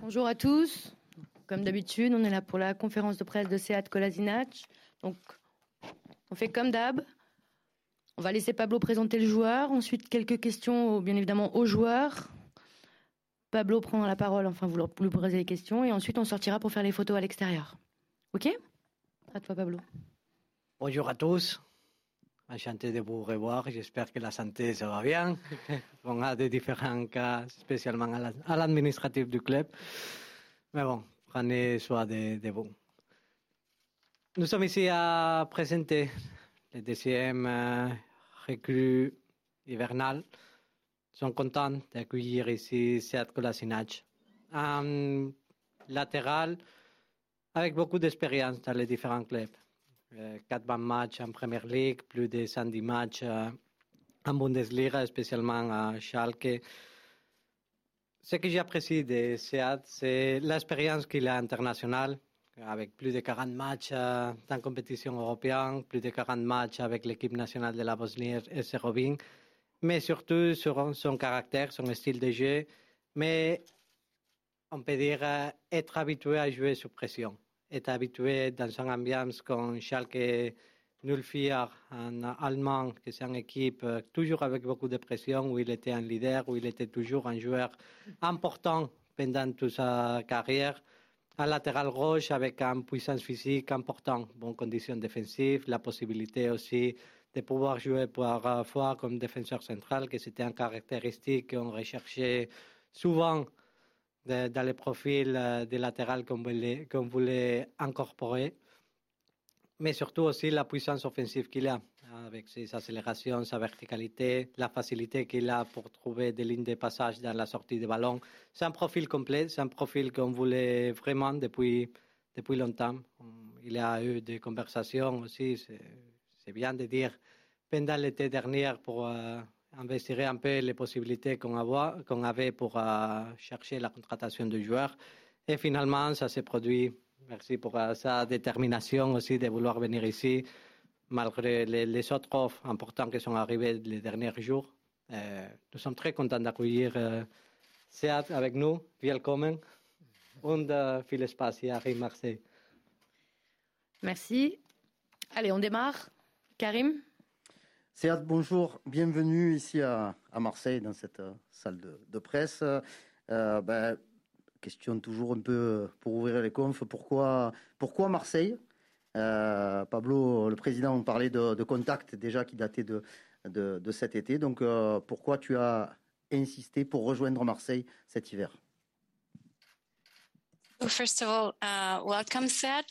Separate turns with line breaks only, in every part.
Bonjour à tous. Comme d'habitude, on est là pour la conférence de presse de Seat Kolasinac. Donc, on fait comme d'hab. On va laisser Pablo présenter le joueur. Ensuite, quelques questions, bien évidemment, aux joueurs. Pablo prend la parole, enfin, vous lui poser les questions. Et ensuite, on sortira pour faire les photos à l'extérieur. OK? À toi, Pablo.
Bonjour à tous. Enchanté de vous revoir. J'espère que la santé se va bien. On a des différents cas, spécialement à l'administratif du club. Mais bon, prenez soin de, de vous. Nous sommes ici à présenter le deuxième euh, recrue hivernal. Nous sommes contents d'accueillir ici Seat Kolasinac, un latéral avec beaucoup d'expérience dans les différents clubs. 4 euh, matchs en Premier League, plus de 110 matchs euh, en Bundesliga, spécialement à Schalke. Ce que j'apprécie de Seat, c'est l'expérience qu'il a internationale, avec plus de 40 matchs euh, en compétition européenne, plus de 40 matchs avec l'équipe nationale de la Bosnie-Herzégovine, mais surtout sur son caractère, son style de jeu, mais on peut dire être habitué à jouer sous pression est habitué dans une ambiance comme Schalke 04 en allemand, que c'est une équipe euh, toujours avec beaucoup de pression, où il était un leader, où il était toujours un joueur important pendant toute sa carrière. Un latéral gauche avec une puissance physique importante, bonnes conditions défensives, la possibilité aussi de pouvoir jouer parfois comme défenseur central, que c'était une caractéristique qu'on recherchait souvent dans les profils euh, des latérales qu'on voulait, qu'on incorporer, mais surtout aussi la puissance offensive qu'il a, avec ses accélérations, sa verticalité, la facilité qu'il a pour trouver des lignes de passage dans la sortie de ballon. C'est un profil complet, c'est un profil qu'on voulait vraiment depuis, depuis longtemps. Il a eu des conversations aussi, c'est bien de dire, pendant l'été dernier pour... Euh, investirait un peu les possibilités qu'on avait, pour euh, chercher la contratation de joueurs. Et finalement, ça s'est produit. Merci pour euh, sa détermination aussi de vouloir venir ici, malgré les, autres offres importantes qui sont arrivées les derniers jours. Euh, nous sommes très contents d'accueillir Seat avec nous. Welcome. Und viel Spaß hier à Marseille.
Merci. Allez, on démarre. Karim?
Seat, bonjour, bienvenue ici à, Marseille dans cette euh, salle de, presse. Euh, ben, question toujours un peu euh, pour ouvrir les confs, pourquoi, Marseille? Pablo, le président, parlait de, de contact déjà qui datait de, cet été. Donc pourquoi tu as insisté pour rejoindre Marseille cet hiver?
First of all, uh, welcome, Seth.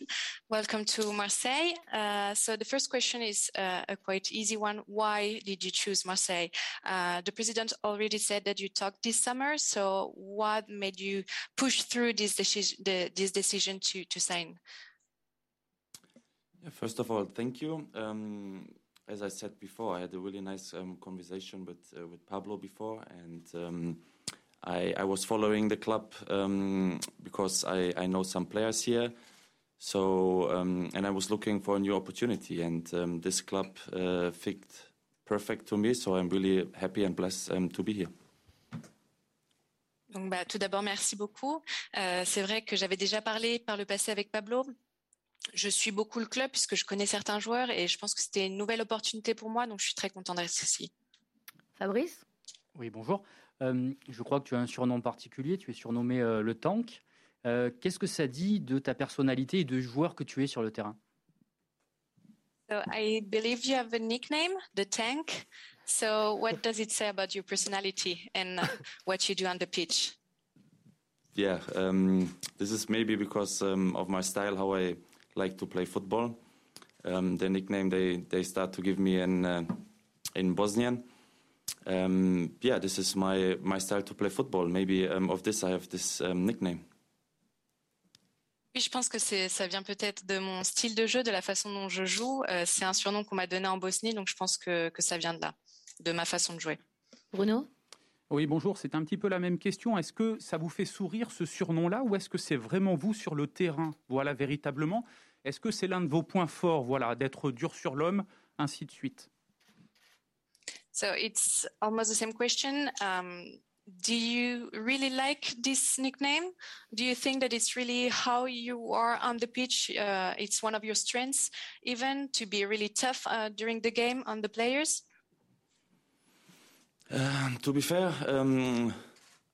Welcome to Marseille. Uh, so the first question is uh, a quite easy one. Why did you choose Marseille? Uh, the president already said that you talked this summer. So what made you push through this decision, the, this decision to, to sign?
First of all, thank you. Um, as I said before, I had a really nice um, conversation with uh, with Pablo before, and um, I, I was following the club um, because I, I know some players here. So, um, and I was looking for a new opportunity, and um, this club uh, fit perfect to me. So I'm really happy and blessed um, to be here.
Donc, bah, tout d'abord, merci beaucoup. Euh, c'est vrai que j'avais déjà parlé par le passé avec Pablo. Je suis beaucoup le club puisque je connais certains joueurs et je pense que c'était une nouvelle opportunité pour moi. Donc, je suis très content d'être ici.
Fabrice?
Oui, bonjour. Euh, je crois que tu as un surnom particulier, tu es surnommé euh, le Tank. Euh, qu'est-ce que ça dit de ta personnalité et de joueur que tu es sur le terrain?
So I believe you have a nickname, the Tank. So what does it say about your personality and what you do on the pitch?
Yeah, um, this is maybe because um, of my style, how I like to play football. Um, the nickname they, they start to give me in uh, in Bosnian. Um, yeah, this is my my style to play football. Maybe um, of this I have this um, nickname.
Oui, je pense que ça vient peut-être de mon style de jeu, de la façon dont je joue. Euh, c'est un surnom qu'on m'a donné en Bosnie, donc je pense que, que ça vient de là, de ma façon de jouer.
Bruno?
Oui, bonjour. C'est un petit peu la même question. Est-ce que ça vous fait sourire ce surnom-là ou est-ce que c'est vraiment vous sur le terrain? Voilà, véritablement. Est-ce que c'est l'un de vos points forts, voilà, d'être dur sur l'homme, ainsi de suite?
So it's almost the same question. Um, do you really like this nickname? Do you think that it's really how you are on the pitch? Uh, it's one of your strengths, even to be really tough uh, during the game on the players?
Uh, to be fair, um,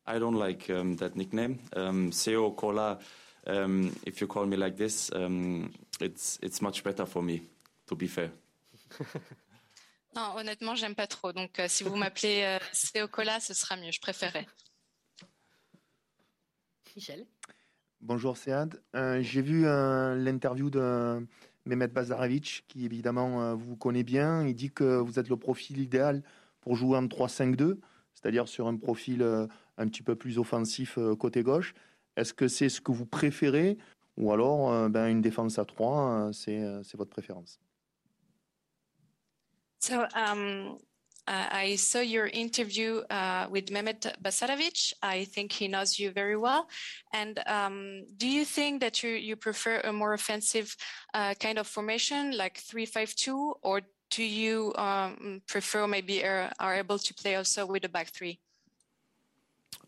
I don't like um, that nickname. Um, Seo Kola, um, if you call me like this, um, it's, it's much better for me, to be fair.
Non, honnêtement, j'aime pas trop. Donc, euh, si vous m'appelez euh, Seo Kola, ce sera mieux. Je préférerais.
Michel?
Bonjour Sead. Euh, J'ai vu euh, l'interview de Mehmet Bazarevic, qui évidemment euh, vous connaît bien. Il dit que vous êtes le profil idéal pour jouer en 3-5-2, c'est-à-dire sur un profil euh, un petit peu plus offensif euh, côté gauche. Est-ce que c'est ce que vous préférez? Ou alors euh, ben, une défense à 3, euh, c'est euh, c'est votre préférence?
So um, uh, I saw your interview uh, with Mehmet Basarovic. I think he knows you very well. And um, do you think that you, you prefer a more offensive uh, kind of formation, like three-five-two, or do you um, prefer maybe are, are able to play also with a back three?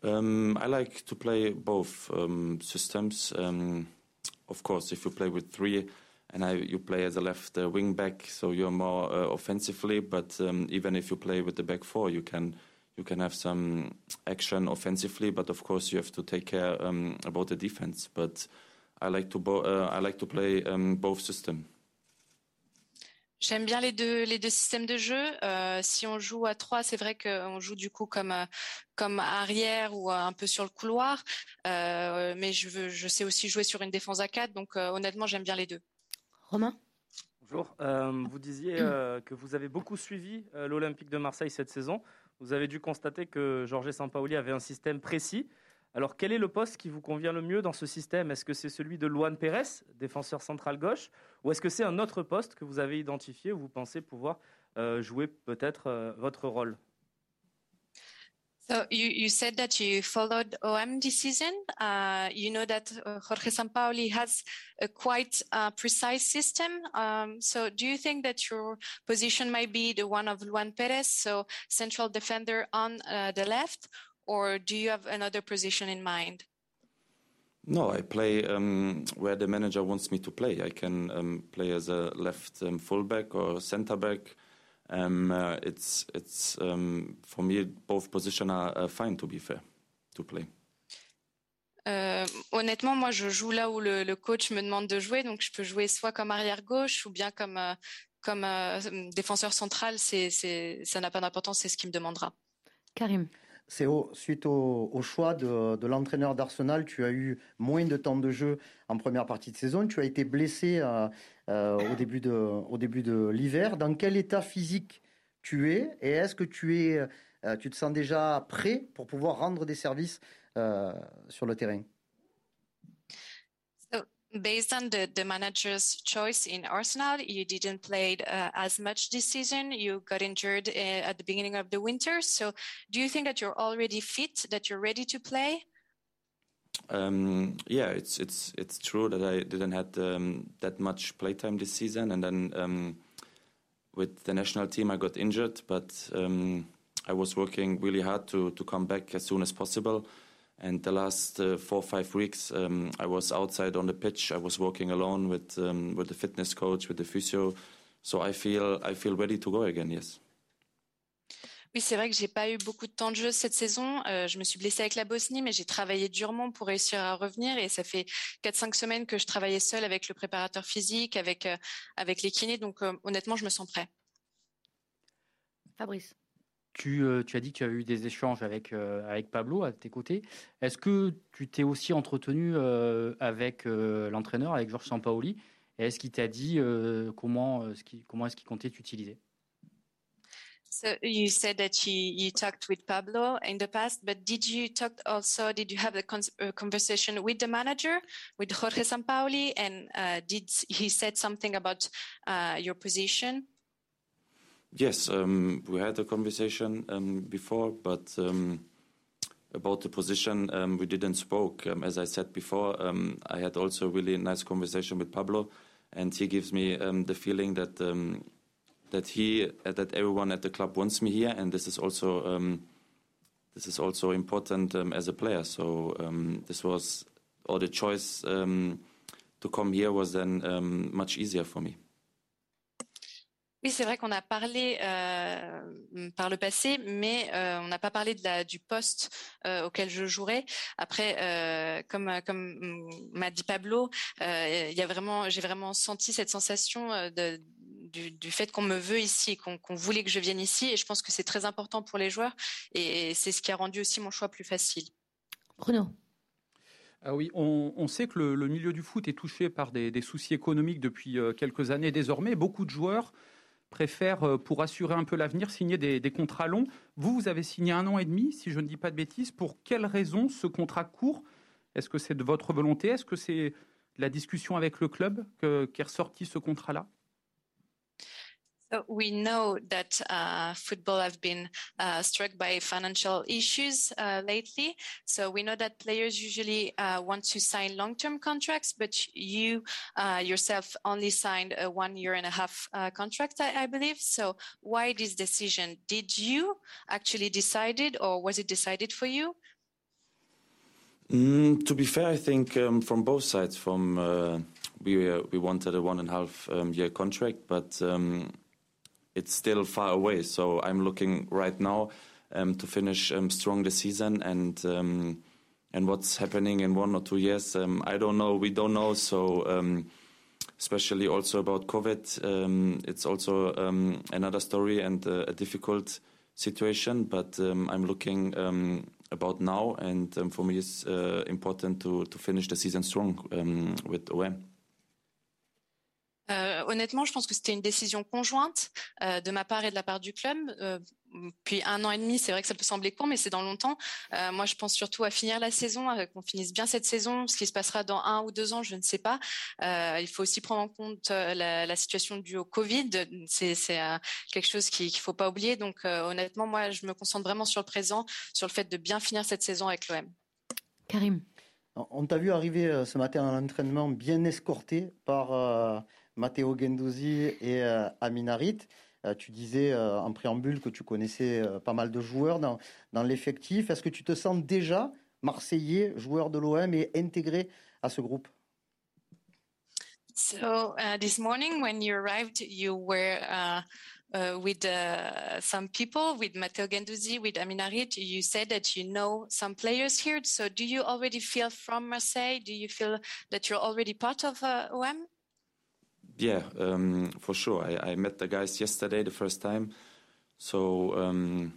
Um, I like to play both um, systems. Um, of course, if you play with three and I, you play as a left uh, wing back, so you're more uh, offensively. But um, even if you play with the back four, you can you can have some action offensively. But of course, you have to take care um, about the defense. But I like to bo- uh, I like to play um, both systems.
J'aime bien les deux, les deux systèmes de jeu. Euh, si on joue à trois, c'est vrai qu'on joue du coup comme, comme arrière ou un peu sur le couloir. Euh, mais je, veux, je sais aussi jouer sur une défense à quatre. Donc euh, honnêtement, j'aime bien les deux.
Romain
Bonjour. Euh, vous disiez euh, que vous avez beaucoup suivi euh, l'Olympique de Marseille cette saison. Vous avez dû constater que Jorge Sampaoli avait un système précis. Alors, quel est le poste qui vous convient le mieux dans ce système? Est-ce que c'est celui de Luan Pérez, défenseur central gauche, ou est-ce que c'est un autre poste que vous avez identifié où vous pensez pouvoir jouer peut-être votre rôle?
So you, you said that you followed OM decision. Uh, you know that uh, Jorge Sampaoli has a quite uh, precise system. Um, so do you think that your position might be the one of Luan Perez, so central defender on uh, the left, or do you have another position in mind?
No, I play um, where the manager wants me to play. I can um, play as a left um, fullback or centre back. Um, uh, it's it's um, for me both positions are uh, fine to be fair to play.
Euh, honnêtement, moi, je joue là où le, le, coach me demande de jouer, donc je peux jouer soit comme arrière gauche ou bien comme euh, comme euh, défenseur central. C'est ça n'a pas d'importance, c'est ce qu'il me demandera.
Karim.
C'est au, suite au, au, choix de, de l'entraîneur d'Arsenal, tu as eu moins de temps de jeu en première partie de saison. Tu as été blessé euh, euh, au début de, au début de l'hiver. Dans quel état physique tu es Et est-ce que tu, euh, te sens déjà prêt pour pouvoir rendre des services sur le terrain?
Based on the, the manager's choice in Arsenal, you didn't play uh, as much this season. You got injured uh, at the beginning of the winter. So, do you think that you're already fit, that you're ready to play?
Um, yeah, it's it's it's true that I didn't had um, that much playtime this season, and then um, with the national team I got injured, but um, I was working really hard to to come back as soon as possible. And the last uh, four five weeks, um, I was outside on the pitch. I was working alone with um, with the fitness coach, with the physio. So I feel I feel ready to go again. Yes.
Oui, c'est vrai que j'ai pas eu beaucoup de temps de jeu cette saison. Euh, je me suis blessée avec la Bosnie, mais j'ai travaillé durement pour réussir à revenir. Et ça fait 4-5 semaines que je travaillais seule avec le préparateur physique, avec euh, avec les kinés. Donc euh, honnêtement, je me sens prêt.
Fabrice.
Tu, euh, tu, as dit que tu as eu des échanges avec, euh, avec Pablo à tes côtés. Est-ce que tu t'es aussi entretenu euh, avec l'entraîneur, avec Georges Sampaoli? Et est-ce qu'il t'a dit comment, ce qui, comment est-ce qu'il comptait t'utiliser?
So you said that you, you talked with Pablo in the past, but did you talk also, did you have a, con conversation with the manager, with Jorge Sampaoli, and uh, did he said something about uh, your position?
Yes, um, we had a conversation um, before, but um, about the position um, we didn't spoke. Um, as I said before, um, I had also a really nice conversation with Pablo, and he gives me the feeling that that he uh, that everyone at the club wants me here, and this is also this is also important um, as a player. So um, this was, or the choice um, to come here was then um, much easier for me.
Oui, c'est vrai qu'on a parlé euh, par le passé, mais euh, on n'a pas parlé de la, du poste euh, auquel je jouerais. Après, euh, comme comme m'a dit Pablo, euh, il y a vraiment, j'ai vraiment senti cette sensation euh, de, du, du, fait qu'on me veut ici, qu'on qu voulait que je vienne ici, et je pense que c'est très important pour les joueurs, et c'est ce qui a rendu aussi mon choix plus facile.
Bruno.
Ah oui, on, on, sait que le, le, milieu du foot est touché par des, des soucis économiques depuis quelques années désormais. Beaucoup de joueurs préfèrent, euh, pour assurer un peu l'avenir, signer des, des, contrats longs. Vous, vous avez signé un an et demi, si je ne dis pas de bêtises. Pour quelles raisons ce contrat court? Est-ce que c'est de votre volonté? Est-ce que c'est la discussion avec le club qu'est ressorti ce contrat-là?
We know that uh, football have been uh, struck by financial issues uh, lately. So we know that players usually uh, want to sign long-term contracts, but you uh, yourself only signed a one year and a half uh, contract, I, I, believe. So why this decision? Did you actually decide it, or was it decided for you?
Mm, to be fair, I think um, from both sides, from we we wanted a one and a half um, year contract, but um, it's still far away. So I'm looking right now um, to finish um, strong this season and um, and what's happening in one or two years. Um, I don't know. We don't know. So um, especially also about COVID, um, it's also another story and uh, a difficult situation. But I'm looking about now, and for me, it's uh, important to to finish the season strong with OM.
Euh, honnêtement, je pense que c'était une décision conjointe euh, de ma part et de la part du club. Euh, puis un an et demi, c'est vrai que ça peut sembler court, mais c'est dans longtemps. Euh, moi, je pense surtout à finir la saison, qu'on finisse bien cette saison. Ce qui se passera dans un ou deux ans, je ne sais pas. Euh, il faut aussi prendre en compte la, la situation due au Covid. C'est quelque chose qu'il ne faut pas oublier. Donc, honnêtement, moi, je me concentre vraiment sur le présent, sur le fait de bien finir cette saison avec l'OM.
Karim.
On t'a vu arriver ce matin à l'entraînement bien escorté par Matteo Gendouzi et euh, Aminarit. Euh, tu disais euh, en préambule que tu connaissais pas mal de joueurs dans, dans l'effectif. Est-ce que tu te sens déjà marseillais, joueur de l'OM et intégré à ce groupe?
So uh, this morning, when you arrived, you were uh, uh, with uh, some people, with Matteo Gendouzi, with Aminarit. You said that you know some players here. So do you already feel from Marseille? Do you feel that you're already part of uh, OM?
Yeah, um, for sure. I, I, met the guys yesterday the first time, so um,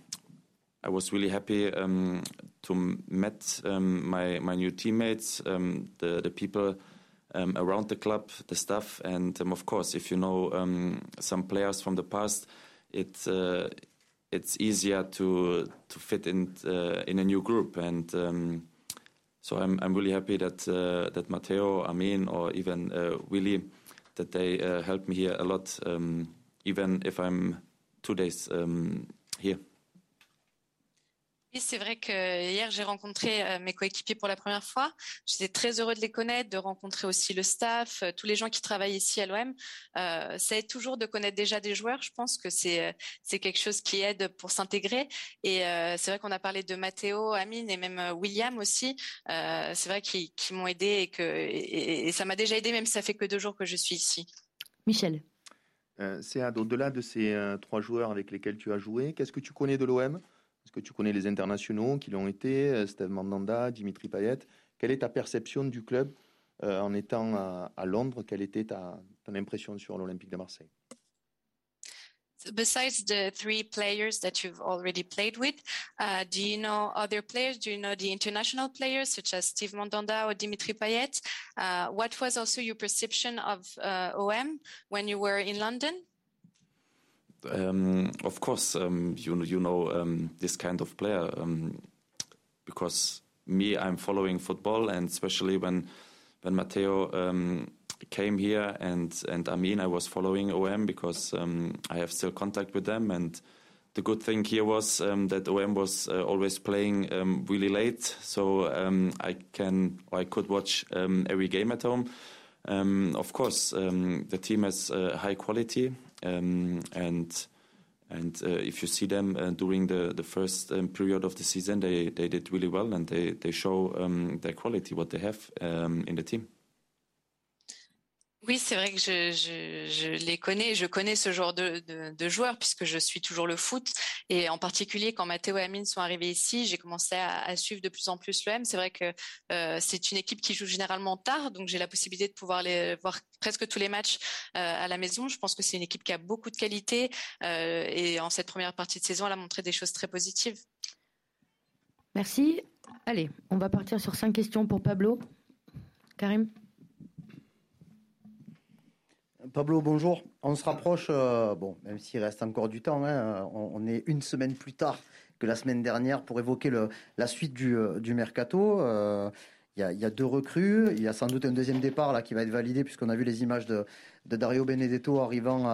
I was really happy um, to met um, my my new teammates, um, the the people um, around the club, the staff, and of course, if you know some players from the past, it uh, it's easier to to fit in uh, in a new group and. so I'm I'm really happy that uh, that Matteo, Amin, or even uh, Willie that they uh, helped me here a lot, um, even if I'm two days um, here.
Oui, c'est vrai que hier j'ai rencontré euh, mes coéquipiers pour la première fois. J'étais très heureux de les connaître, de rencontrer aussi le staff, euh, tous les gens qui travaillent ici à l'OM. Euh, ça aide toujours de connaître déjà des joueurs. Je pense que c'est euh, c'est quelque chose qui aide pour s'intégrer. Et euh, c'est vrai qu'on a parlé de Matteo, Amine et même William aussi. Euh, c'est vrai qu'ils qui m'ont aidé et que et, et ça m'a déjà aidé même si ça fait que deux jours que je suis ici.
Michel.
c'est au-delà de ces trois joueurs avec lesquels tu as joué, qu'est-ce que tu connais de l'OM Est-ce que tu connais les internationaux qui l'ont été, euh, Steve Mandanda, Dimitri Payet? Quelle est ta perception du club euh, en étant à, à, Londres? Quelle était ta, ton impression sur l'Olympique de Marseille?
Besides the three players that you've already played with, uh, do you know other players? Do you know the international players such as Steve Mandanda or Dimitri Payet? Uh, what was also your perception of uh, OM when you were in London?
Um, of course, um, you you know um, this kind of player um, because me, I'm following football, and especially when when Matteo um, came here and and Amin, I was following OM because um, I have still contact with them. And the good thing here was that OM was uh, always playing really late, so I can I could watch every game at home. of course, the team has uh, high quality um, and And uh, if you see them uh, during the, the first um, period of the season, they, they did really well and they, they show um, their quality, what they have um, in the team.
Oui, c'est vrai que je, les connais, je connais ce genre de, joueurs puisque je suis toujours le foot et en particulier quand Matteo et Amine sont arrivés ici, j'ai commencé à, à, suivre de plus en plus l'OM. C'est vrai que euh, c'est une équipe qui joue généralement tard, donc j'ai la possibilité de pouvoir les voir presque tous les matchs euh, à la maison. Je pense que c'est une équipe qui a beaucoup de qualité euh, et en cette première partie de saison, elle a montré des choses très positives.
Merci. Allez, on va partir sur cinq questions pour Pablo. Karim?
Pablo, bonjour. On se rapproche, euh, bon, même s'il reste encore du temps, hein, on, est une semaine plus tard que la semaine dernière pour évoquer la suite du, euh, mercato. Euh, il y, a, deux recrues, il y a sans doute un deuxième départ là qui va être validé puisqu'on a vu les images de, Dario Benedetto arrivant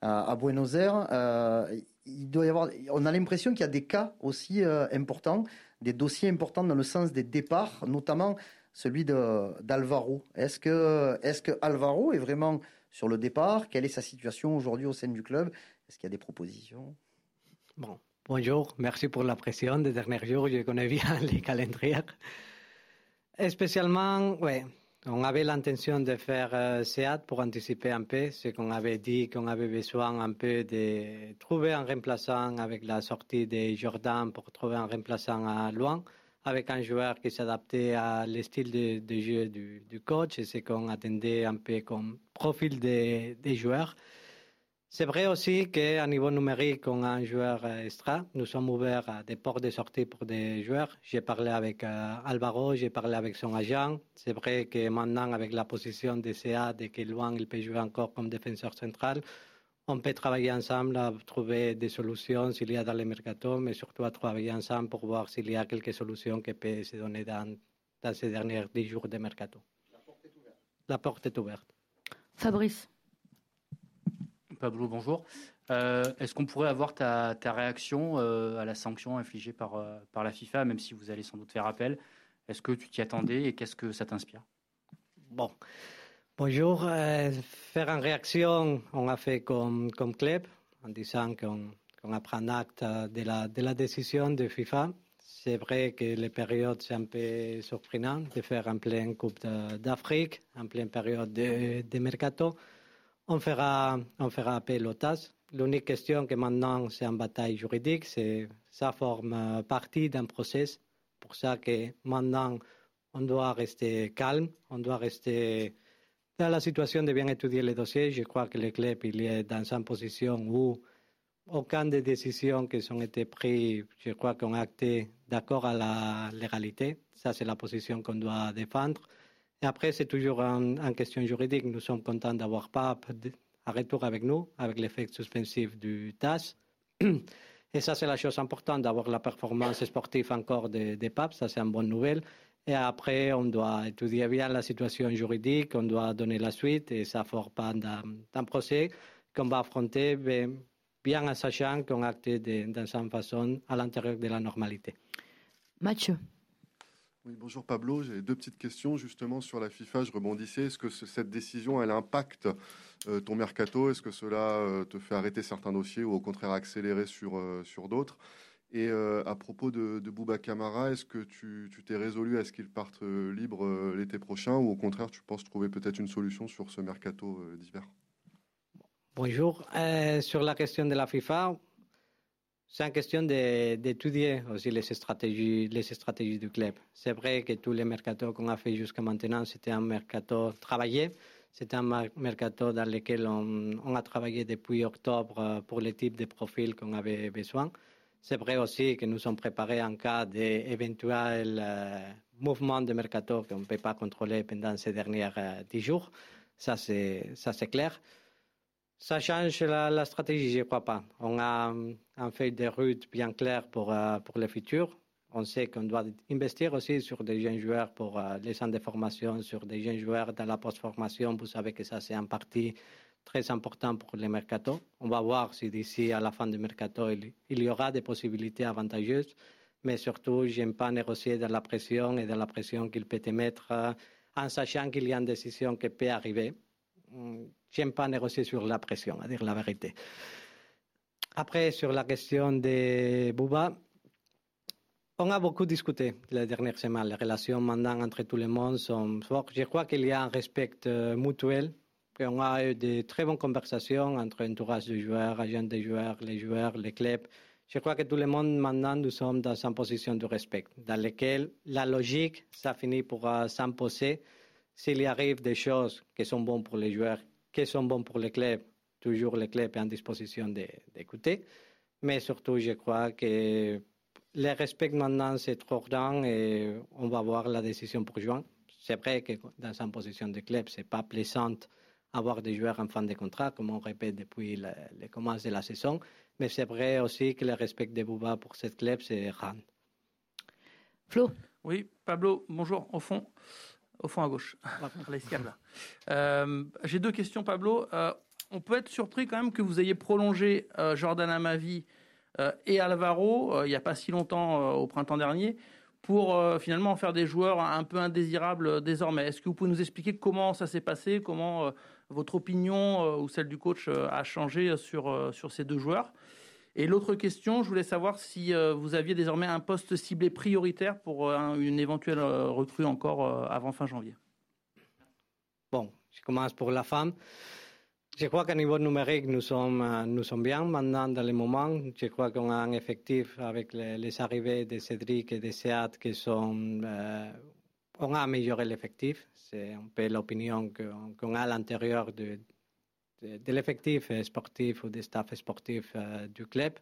à, Buenos Aires. Il doit y avoir, on a l'impression qu'il y a des cas aussi importants, des dossiers importants dans le sens des départs, notamment celui d'Alvaro. Est-ce que, est-ce que Alvaro est vraiment sur le départ Quelle est sa situation aujourd'hui au sein du club? Est-ce qu'il y a des propositions?
Bon, bonjour, merci pour la pression des derniers jours. Je connais bien les calendriers. Spécialement, ouais, on avait l'intention de faire euh, SEAT pour anticiper un peu ce qu'on avait dit, qu'on avait besoin un peu de trouver un remplaçant avec la sortie de Jordan pour trouver un remplaçant à loin avec un joueur qui s'adaptait à le style de, jeu du, coach et ce qu'on attendait un peu comme profil des de joueurs. C'est vrai aussi qu'à niveau numérique, on a un joueur extra. Nous sommes ouverts à des portes de sortie pour des joueurs. J'ai parlé avec euh, Alvaro, j'ai parlé avec son agent. C'est vrai que maintenant, avec la position de CA, de que loin, il peut jouer encore comme défenseur central, on peut travailler ensemble à trouver des solutions s'il y a dans le mercato, mais surtout à travailler ensemble pour voir s'il y a quelques solutions qui peuvent se donner dans, dans ces derniers 10 jours de mercato.
La porte est ouverte.
La porte est ouverte.
Fabrice.
Pablo, bonjour. Euh, Est-ce qu'on pourrait avoir ta, ta réaction euh, à la sanction infligée par, euh, par la FIFA, même si vous allez sans doute faire appel? Est-ce que tu t'y attendais et qu'est-ce que ça t'inspire?
Bon. Bonjour. Faire une réaction, on a fait comme, comme club, en disant qu'on qu a pris un acte de la, de la décision de FIFA. C'est vrai que les périodes, c'est un peu surprenant de faire en pleine Coupe d'Afrique, en pleine période de, de mercato. On fera, on fera appel au TAS. L'unique question que maintenant, c'est une bataille juridique, c'est ça forme partie d'un process. Pour ça que maintenant, on doit rester calme, on doit rester dans la situation de bien étudier les dossiers. Je crois que le club il est dans une position où aucune des décisions qui ont été prises, je crois qu'on a acté d'accord à la légalité. Ça, c'est la position qu'on doit défendre. Et après, c'est toujours un question juridique. Nous sommes contents d'avoir PAP à retour avec nous, avec l'effet suspensif du TAS. Et ça, c'est la chose importante, d'avoir la performance sportive encore des de PAP. Ça, c'est une bonne nouvelle. Et après, on doit étudier bien la situation juridique, on doit donner la suite et ça forme pas d'un procès qu'on va affronter bien en sachant qu'on acte dans une façon à l'intérieur de la normalité.
Mathieu.
Oui, bonjour Pablo. J'ai deux petites questions justement sur la FIFA. Je rebondissais. Est-ce que ce, cette décision, elle impacte euh, ton mercato? Est-ce que cela euh, te fait arrêter certains dossiers ou au contraire accélérer sur, euh, sur d'autres? Et euh, à propos de, Bouba Camara, est-ce que tu t'es résolu à ce qu'il parte euh, libre euh, l'été prochain ou au contraire tu penses trouver peut-être une solution sur ce mercato d'hiver?
Bonjour. sur la question de la FIFA, c'est une question d'étudier aussi les stratégies, les stratégies du club. C'est vrai que tous les mercatos qu'on a fait jusqu'à maintenant, c'était un mercato travaillé. C'était un mercato dans lequel on, a travaillé depuis octobre pour le type de profil qu'on avait besoin. C'est vrai aussi que nous sommes préparés en cas d'éventuels euh, mouvements de mercato qu'on ne peut pas contrôler pendant ces derniers euh, dix jours. Ça, c'est clair. Ça change la, stratégie, je ne crois pas. On a un feuille de route bien clair pour, euh, pour le futur. On sait qu'on doit investir aussi sur des jeunes joueurs pour euh, les centres de formation, sur des jeunes joueurs dans la post-formation. Vous savez que ça, c'est un parti très important pour le mercato. On va voir si d'ici à la fin du mercato, il, y aura des possibilités avantageuses. Mais surtout, je n'aime pas négocier dans la pression et dans la pression qu'il peut émettre euh, en sachant qu'il y a une décision qui peut arriver. Je n'aime pas négocier sur la pression, à dire la vérité. Après, sur la question de Bouba, on a beaucoup discuté les dernières semaines. Les relations maintenant entre tout le monde sont fortes. Je crois qu'il y a un respect euh, mutuel. On a eu de très bonnes conversations entre entourage de joueurs, agents de joueurs, les joueurs, les clubs. Je crois que tout le monde maintenant, nous sommes dans une position de respect, dans laquelle la logique, ça finit pour euh, s'imposer. S'il y arrive des choses qui sont bonnes pour les joueurs, qui sont bonnes pour les clubs, toujours le club est en disposition d'écouter. Mais surtout, je crois que le respect maintenant, c'est trop grand et on va voir la décision pour juin. C'est vrai que dans une position de club, c'est pas plaisant avoir des joueurs en fin de contrat, comme on répète depuis le, le commencement de la saison. Mais c'est vrai aussi que le respect de Bouba pour cette club, c'est grand.
Flo?
Oui, Pablo, bonjour. Au fond, au fond à gauche. euh, J'ai deux questions, Pablo. Euh, on peut être surpris quand même que vous ayez prolongé euh, Jordan Amavi euh, et Alvaro euh, il n'y a pas si longtemps euh, au printemps dernier pour euh, finalement en faire des joueurs un peu indésirables euh, désormais. Est-ce que vous pouvez nous expliquer comment ça s'est passé, comment euh, votre opinion euh, ou celle du coach euh, a changé sur, euh, sur ces deux joueurs Et l'autre question, je voulais savoir si vous aviez désormais un poste ciblé prioritaire pour un- une éventuelle recrue encore avant fin janvier.
Bon, je commence pour la femme. Je crois qu'à niveau numérique, nous sommes, nous sommes bien maintenant dans le moment. Je crois qu'on a un effectif avec les, arrivées de Cédric et de Seat qui sont. on a amélioré l'effectif. C'est un peu l'opinion qu'on a à l'intérieur de, l'effectif sportif ou du staff sportif euh, du club.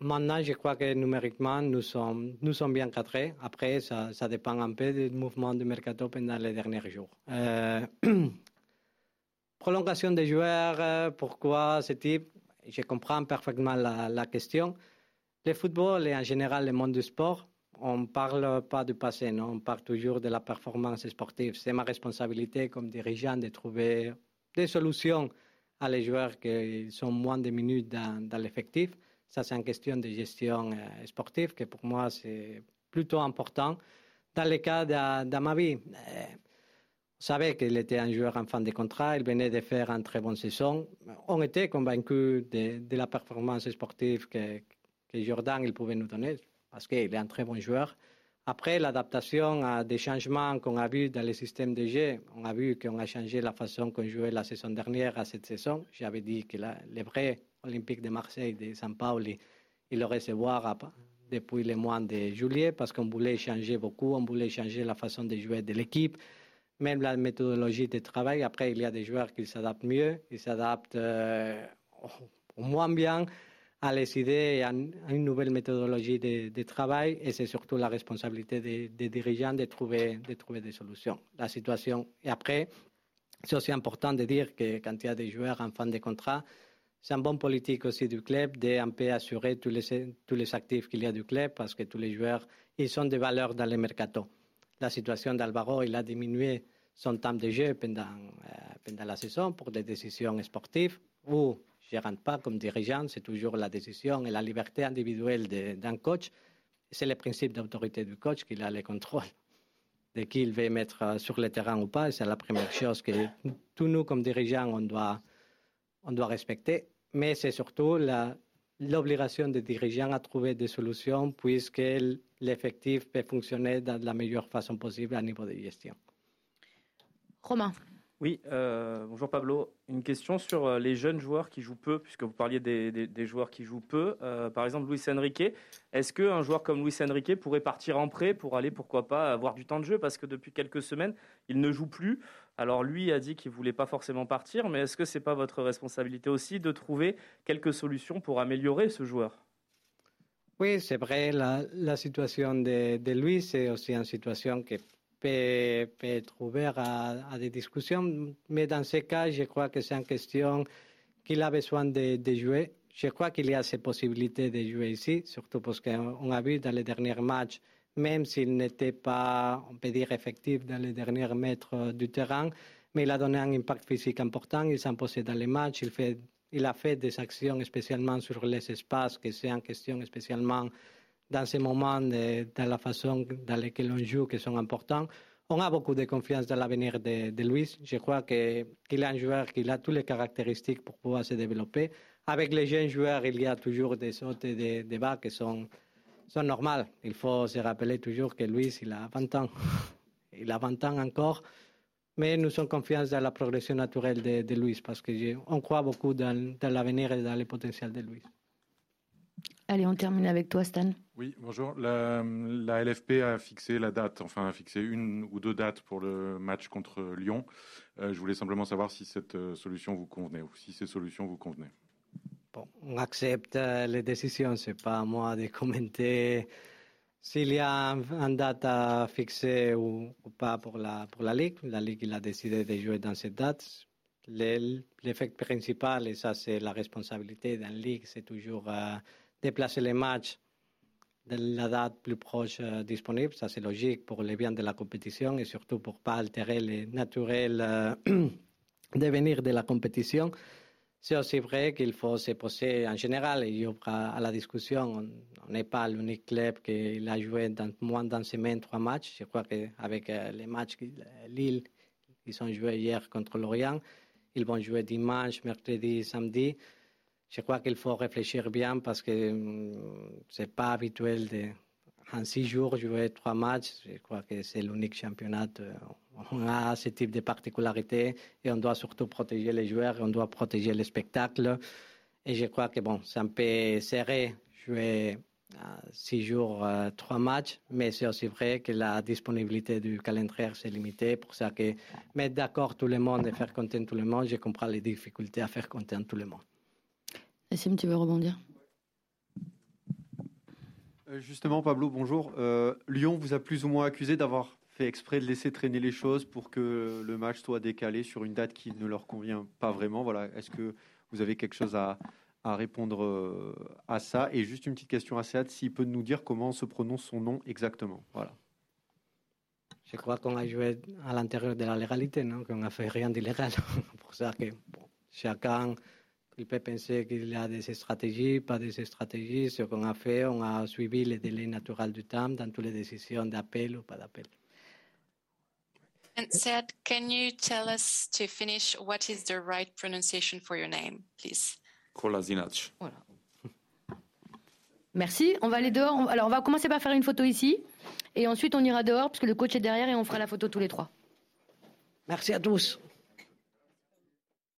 Maintenant, je crois que numériquement, nous sommes, bien cadrés. Après, ça, ça dépend un peu du mouvement du mercato pendant les derniers jours. Euh, prolongation des joueurs, euh, pourquoi ce type? Je comprends parfaitement la, la question. Le football et en général le monde du sport, on ne parle pas du passé, non? On parle toujours de la performance sportive. C'est ma responsabilité comme dirigeant de trouver des solutions à les joueurs qui sont moins de minutes dans, l'effectif. Ça, c'est une question de gestion euh, sportive que pour moi, c'est plutôt important. Dans le cas de, de ma vie, euh, on savait qu'il était un joueur en fin de contrat, il venait de faire une très bonne saison. On était convaincus de, de la performance sportive que, que Jordan il pouvait nous donner, parce qu'il est un très bon joueur. Après, l'adaptation à des changements qu'on a vus dans le système de jeu, on a vu qu'on a changé la façon qu'on jouait la saison dernière à cette saison. J'avais dit que la, le vrai Olympique de Marseille, de San Pauli, il le recevoir depuis le mois de juillet parce qu'on voulait changer beaucoup, on voulait changer la façon de jouer de l'équipe, même la méthodologie de travail. Après, il y a des joueurs qui s'adaptent mieux, ils s'adaptent euh, moins bien à les idées et à une nouvelle méthodologie de, travail et c'est surtout la responsabilité des, dirigeants de trouver, de trouver des solutions. La situation, et après, c'est aussi important de dire que quand il y a des joueurs en fin de contrat, c'est une bonne politique aussi du club d'un peu assurer tous les, les actifs qu'il y a du club parce que tous les joueurs, ils sont des valeurs dans le mercato. La situation d'Alvaro, il a diminué son temps de jeu pendant, euh, la saison pour des décisions sportives je ne rentre pas comme dirigeant, c'est toujours la décision et la liberté individuelle d'un coach. C'est le principe d'autorité du coach qu'il a le contrôle de qui il veut mettre euh, sur le terrain ou pas. C'est la première chose que tous nous, comme dirigeants, on doit, on doit respecter. Mais c'est surtout l'obligation des dirigeants à trouver des solutions puisque l'effectif peut fonctionner de la meilleure façon possible à niveau de gestion.
Romain.
Oui, euh, bonjour Pablo. Une question sur euh, les jeunes joueurs qui jouent peu, puisque vous parliez des, joueurs qui jouent peu. Euh, par exemple, Luis Enrique. Est-ce qu'un joueur comme Luis Enrique pourrait partir en prêt pour aller, pourquoi pas, avoir du temps de jeu? Parce que depuis quelques semaines, il ne joue plus. Alors lui a dit qu'il voulait pas forcément partir, mais est-ce que c'est pas votre responsabilité aussi de trouver quelques solutions pour améliorer ce joueur?
Oui, c'est vrai, la, situation de, de lui, c'est aussi une situation qui peut, peut être ouverte à, des discussions, mais dans ce cas, je crois que c'est une question qu'il a besoin de, jouer. Je crois qu'il y a ces possibilités de jouer ici, surtout parce qu'on a vu dans les derniers matchs, même s'il n'était pas, on peut dire, effectif dans les derniers mètres euh, du terrain, mais il a donné un impact physique important, il imposé dans les matchs, il, fait, il a fait des actions spécialement sur les espaces, que c'est en question spécialement dans ces moments, dans la façon dans laquelle on joue, qui sont importants. On a beaucoup de confiance dans l'avenir de, de Luis. Je crois qu'il est un joueur qui a toutes les caractéristiques pour pouvoir se développer. avec les jeunes joueurs, il y a toujours des sautes et des qui sont, sont normaux. Il faut se rappeler toujours que Luis, il a 20 ans. Il a 20 ans encore. Mais nous sommes confiants dans la progression naturelle de, de Luis parce qu'on croit beaucoup dans, dans l'avenir et dans le potentiel de Luis.
Allez, on termine avec toi, Stan.
Oui, bonjour. La, la, LFP a fixé la date, enfin a fixé une ou deux dates pour le match contre Lyon. Euh, je voulais simplement savoir si cette euh, solution vous convenait ou si ces solutions vous convenaient.
Bon, on accepte euh, les décisions. C'est pas à moi de commenter s'il y a une date à fixer ou, ou, pas pour la, pour la Ligue. La Ligue il a décidé de jouer dans cette date. L'effet principal, et ça c'est la responsabilité d'une Ligue, c'est toujours euh, déplacer les matchs de la date plus proche euh, disponible. Ça c'est logique pour le bien de la compétition et surtout pour ne pas altérer le naturel euh, devenir de la compétition. C'est aussi vrai qu'il faut se poser en général, et aura à la discussion, on n'est pas l'unique club qui a joué dans moins d'une semaine trois matchs. Je crois qu'avec les matchs Lille, ils ont joué hier contre Lorient, ils vont jouer dimanche, mercredi, samedi. Je crois qu'il faut réfléchir bien parce que ce n'est pas habituel de, en six jours jouer trois matchs. Je crois que c'est l'unique championnat. On a ce type de particularité et on doit surtout protéger les joueurs, on doit protéger le spectacle. Et je crois que bon, c'est un peu serré jouer six jours, euh, trois matchs, mais c'est aussi vrai que la disponibilité du calendrier c'est limité. Pour ça que mettre d'accord tout le monde et faire content tout le monde, je comprends les difficultés à faire content tout le monde.
Tu veux rebondir
Justement, Pablo, bonjour. Euh, Lyon vous a plus ou moins accusé d'avoir fait exprès de laisser traîner les choses pour que le match soit décalé sur une date qui ne leur convient pas vraiment. Voilà. Est-ce que vous avez quelque chose à, à répondre à ça? Et juste une petite question à Sead, s'il peut nous dire comment se prononce son nom exactement. Voilà.
Je crois qu'on a joué à l'intérieur de la légalité, non? Qu'on n'a fait rien d'illégal. pour ça que bon, chacun il peut penser qu'il a des stratégies, pas des stratégies. Ce qu'on a fait, on a suivi les délais naturels du temps dans toutes les décisions d'appel ou pas d'appel.
And Sad, can you tell us to finish what is the right pronunciation for your name, please?
Kolasinac.
Voilà. Merci. On va aller dehors. Alors, on va commencer par faire une photo ici. Et ensuite, on ira dehors, parce que le coach est derrière, et on fera la photo tous les trois.
Merci à tous.